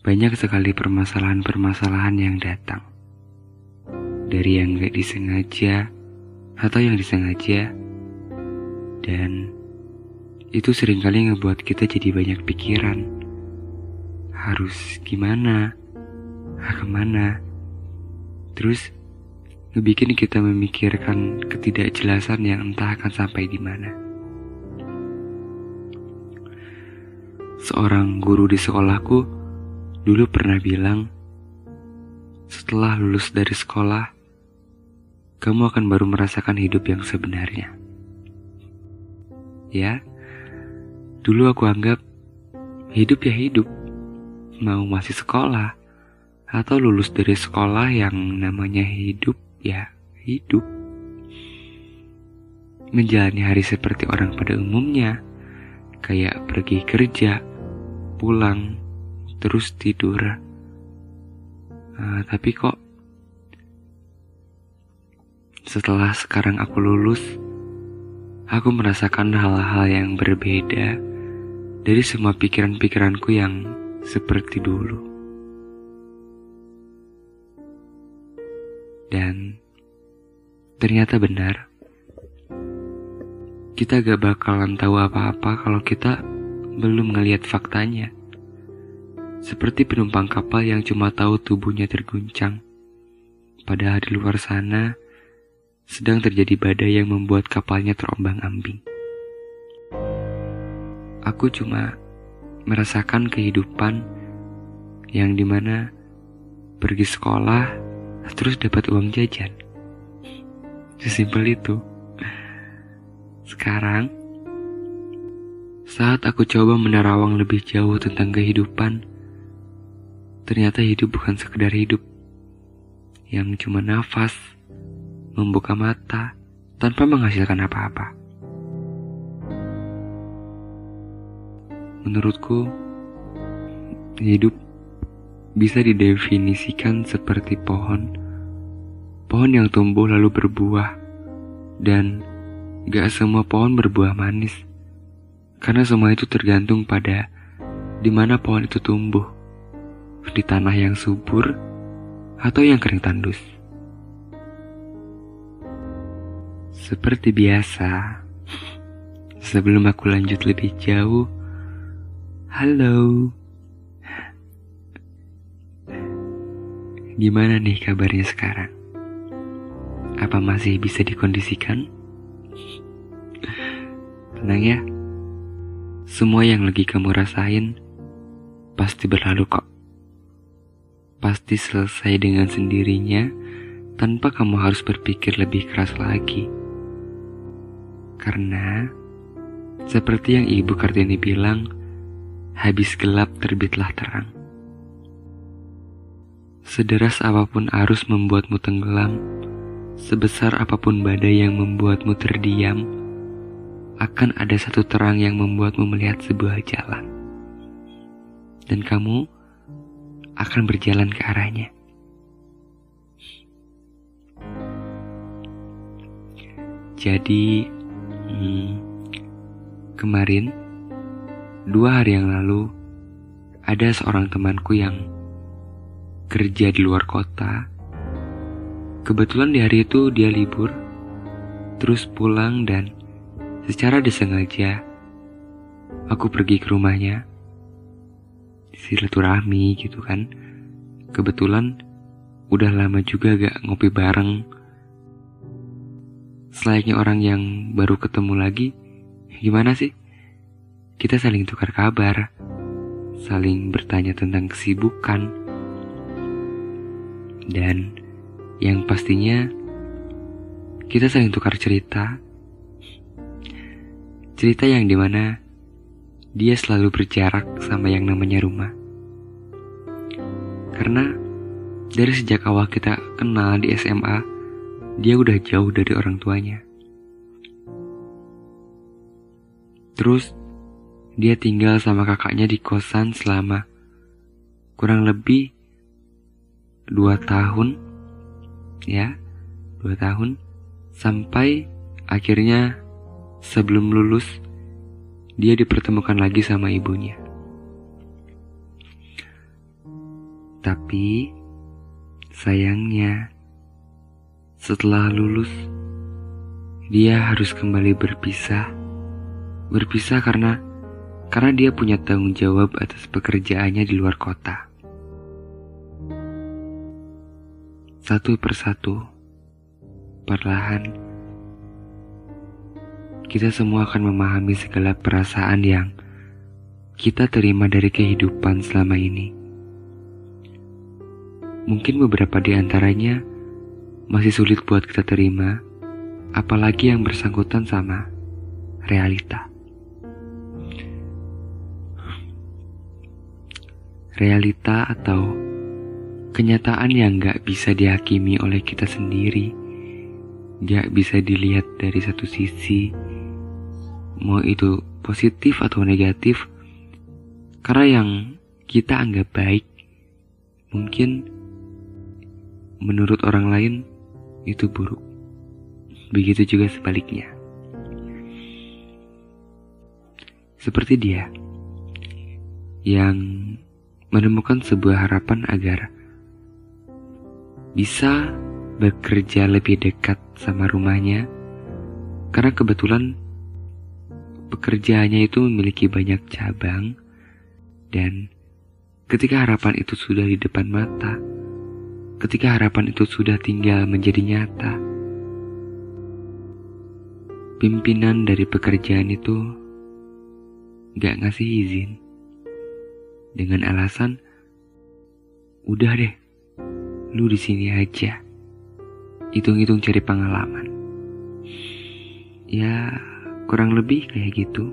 banyak sekali permasalahan-permasalahan yang datang. Dari yang gak disengaja atau yang disengaja. Dan itu sering kali ngebuat kita jadi banyak pikiran. Harus gimana? Ah, ke mana? Terus ngebikin kita memikirkan ketidakjelasan yang entah akan sampai di mana. Seorang guru di sekolahku dulu pernah bilang, setelah lulus dari sekolah, kamu akan baru merasakan hidup yang sebenarnya. Ya, dulu aku anggap hidup ya hidup, mau masih sekolah atau lulus dari sekolah yang namanya hidup ya hidup. Menjalani hari seperti orang pada umumnya, kayak pergi kerja, pulang, terus tidur. Uh, tapi kok setelah sekarang aku lulus, aku merasakan hal-hal yang berbeda dari semua pikiran-pikiranku yang seperti dulu. Dan ternyata benar, kita gak bakalan tahu apa-apa kalau kita belum ngelihat faktanya. Seperti penumpang kapal yang cuma tahu tubuhnya terguncang. Padahal di luar sana sedang terjadi badai yang membuat kapalnya terombang-ambing. Aku cuma merasakan kehidupan yang di mana pergi sekolah terus dapat uang jajan. Sesimpel itu. Sekarang, saat aku coba menerawang lebih jauh tentang kehidupan, Ternyata hidup bukan sekedar hidup yang cuma nafas, membuka mata tanpa menghasilkan apa-apa. Menurutku, hidup bisa didefinisikan seperti pohon. Pohon yang tumbuh lalu berbuah, dan gak semua pohon berbuah manis. Karena semua itu tergantung pada di mana pohon itu tumbuh di tanah yang subur atau yang kering tandus. Seperti biasa, sebelum aku lanjut lebih jauh, halo. Gimana nih kabarnya sekarang? Apa masih bisa dikondisikan? Tenang ya, semua yang lagi kamu rasain pasti berlalu kok pasti selesai dengan sendirinya tanpa kamu harus berpikir lebih keras lagi. Karena, seperti yang Ibu Kartini bilang, habis gelap terbitlah terang. Sederas apa pun arus membuatmu tenggelam, sebesar apa pun badai yang membuatmu terdiam, akan ada satu terang yang membuatmu melihat sebuah jalan. Dan kamu akan berjalan ke arahnya. Jadi, hmm, kemarin, dua hari yang lalu, ada seorang temanku yang kerja di luar kota. Kebetulan di hari itu dia libur, terus pulang dan secara disengaja aku pergi ke rumahnya silaturahmi gitu kan. Kebetulan udah lama juga gak ngopi bareng. Selayaknya orang yang baru ketemu lagi, gimana sih? Kita saling tukar kabar, saling bertanya tentang kesibukan, dan yang pastinya kita saling tukar cerita. Cerita yang di mana dia selalu berjarak sama yang namanya rumah. Karena dari sejak awal kita kenal di SMA, dia udah jauh dari orang tuanya. Terus dia tinggal sama kakaknya di kosan selama kurang lebih dua tahun, ya, dua tahun, sampai akhirnya sebelum lulus dia dipertemukan lagi sama ibunya. Tapi sayangnya setelah lulus dia harus kembali berpisah. Berpisah karena karena dia punya tanggung jawab atas pekerjaannya di luar kota. Satu persatu, perlahan, kita semua akan memahami segala perasaan yang kita terima dari kehidupan selama ini. Mungkin beberapa di antaranya masih sulit buat kita terima, apalagi yang bersangkutan sama realita. Realita atau kenyataan yang gak bisa dihakimi oleh kita sendiri, gak bisa dilihat dari satu sisi, mau itu positif atau negatif, karena yang kita anggap baik, mungkin menurut orang lain itu buruk. Begitu juga sebaliknya. Seperti dia yang menemukan sebuah harapan agar bisa bekerja lebih dekat sama rumahnya karena kebetulan pekerjaannya itu memiliki banyak cabang dan ketika harapan itu sudah di depan mata ketika harapan itu sudah tinggal menjadi nyata. Pimpinan dari pekerjaan itu gak ngasih izin. Dengan alasan, udah deh, lu di sini aja. Hitung-hitung cari pengalaman. Ya, kurang lebih kayak gitu.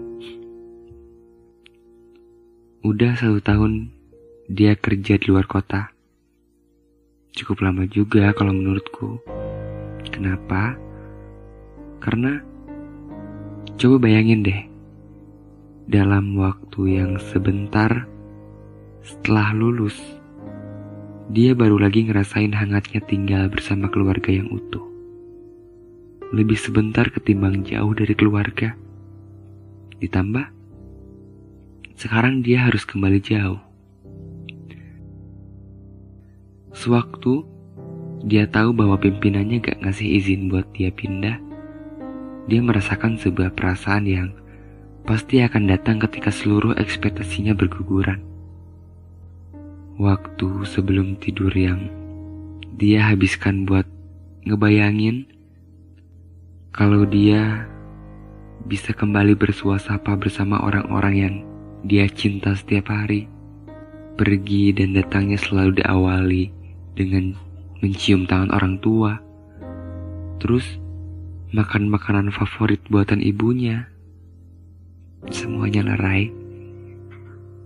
Udah satu tahun dia kerja di luar kota Cukup lama juga kalau menurutku. Kenapa? Karena coba bayangin deh, dalam waktu yang sebentar setelah lulus, dia baru lagi ngerasain hangatnya tinggal bersama keluarga yang utuh. Lebih sebentar ketimbang jauh dari keluarga. Ditambah, sekarang dia harus kembali jauh Sewaktu dia tahu bahwa pimpinannya gak ngasih izin buat dia pindah, dia merasakan sebuah perasaan yang pasti akan datang ketika seluruh ekspektasinya berguguran. Waktu sebelum tidur yang dia habiskan buat ngebayangin kalau dia bisa kembali bersuasapa bersama orang-orang yang dia cinta setiap hari. Pergi dan datangnya selalu diawali dengan mencium tangan orang tua, terus makan makanan favorit buatan ibunya. Semuanya lerai,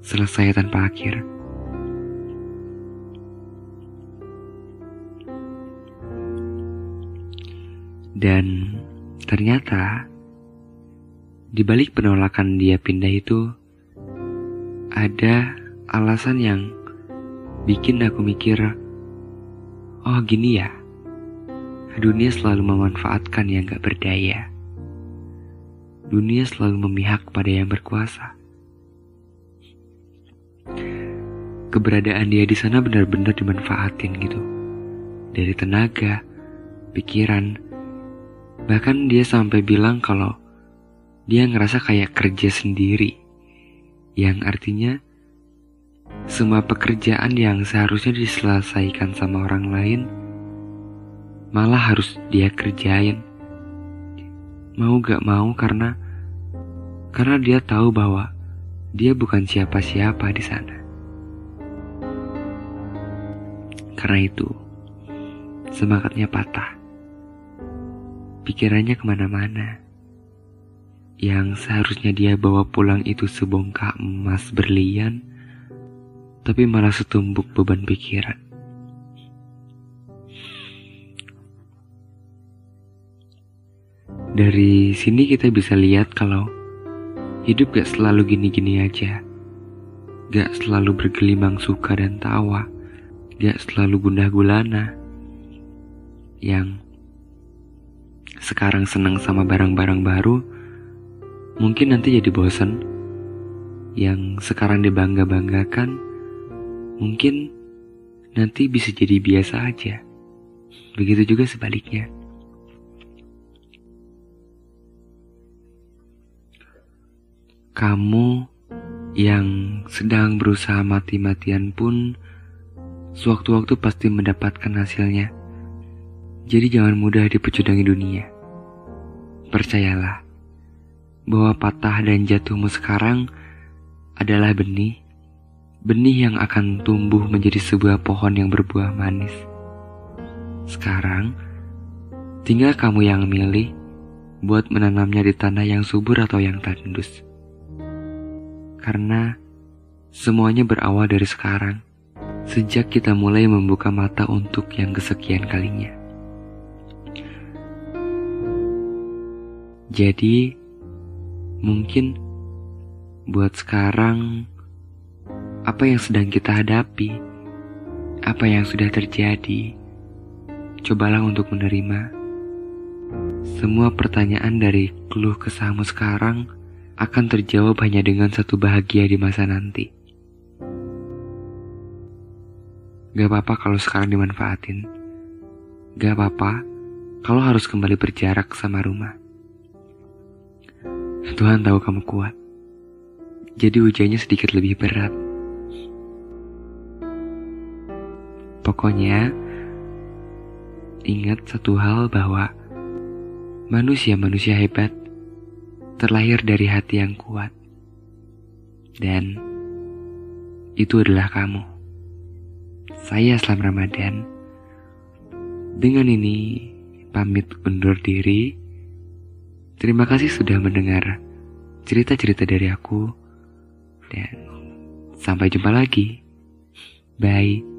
selesai tanpa akhir. Dan ternyata di balik penolakan dia pindah itu ada alasan yang bikin aku mikir Oh gini ya, dunia selalu memanfaatkan yang gak berdaya. Dunia selalu memihak pada yang berkuasa. Keberadaan dia di sana benar-benar dimanfaatin gitu. Dari tenaga, pikiran, bahkan dia sampai bilang kalau dia ngerasa kayak kerja sendiri. Yang artinya semua pekerjaan yang seharusnya diselesaikan sama orang lain malah harus dia kerjain. Mau gak mau karena karena dia tahu bahwa dia bukan siapa-siapa di sana. Karena itu, semangatnya patah. Pikirannya ke mana-mana. Yang seharusnya dia bawa pulang itu sebongkah emas berlian, tapi malah setumpuk beban pikiran. Dari sini kita bisa lihat kalau hidup gak selalu gini-gini aja. Gak selalu bergelimang suka dan tawa. Gak selalu gundah gulana. Yang sekarang senang sama barang-barang baru, mungkin nanti jadi bosan. Yang sekarang dibangga-banggakan, mungkin nanti bisa jadi biasa aja. Begitu juga sebaliknya. Kamu yang sedang berusaha mati-matian pun sewaktu-waktu pasti mendapatkan hasilnya. Jadi jangan mudah dipecudangi dunia. Percayalah bahwa patah dan jatuhmu sekarang adalah benih, benih yang akan tumbuh menjadi sebuah pohon yang berbuah manis. Sekarang, tinggal kamu yang milih buat menanamnya di tanah yang subur atau yang tandus. Karena semuanya berawal dari sekarang, sejak kita mulai membuka mata untuk yang kesekian kalinya. Jadi, mungkin buat sekarang, apa yang sedang kita hadapi, apa yang sudah terjadi, cobalah untuk menerima. Semua pertanyaan dari keluh kesahmu sekarang akan terjawab hanya dengan satu bahagia di masa nanti. Gak apa-apa kalau sekarang dimanfaatin. Gak apa-apa kalau harus kembali berjarak sama rumah. Tuhan tahu kamu kuat. Jadi ujiannya sedikit lebih berat. Pokoknya, ingat satu hal bahwa manusia-manusia hebat terlahir dari hati yang kuat. Dan itu adalah kamu. Saya Islam Ramadan. Dengan ini pamit undur diri. Terima kasih sudah mendengar cerita-cerita dari aku. Dan sampai jumpa lagi. Bye.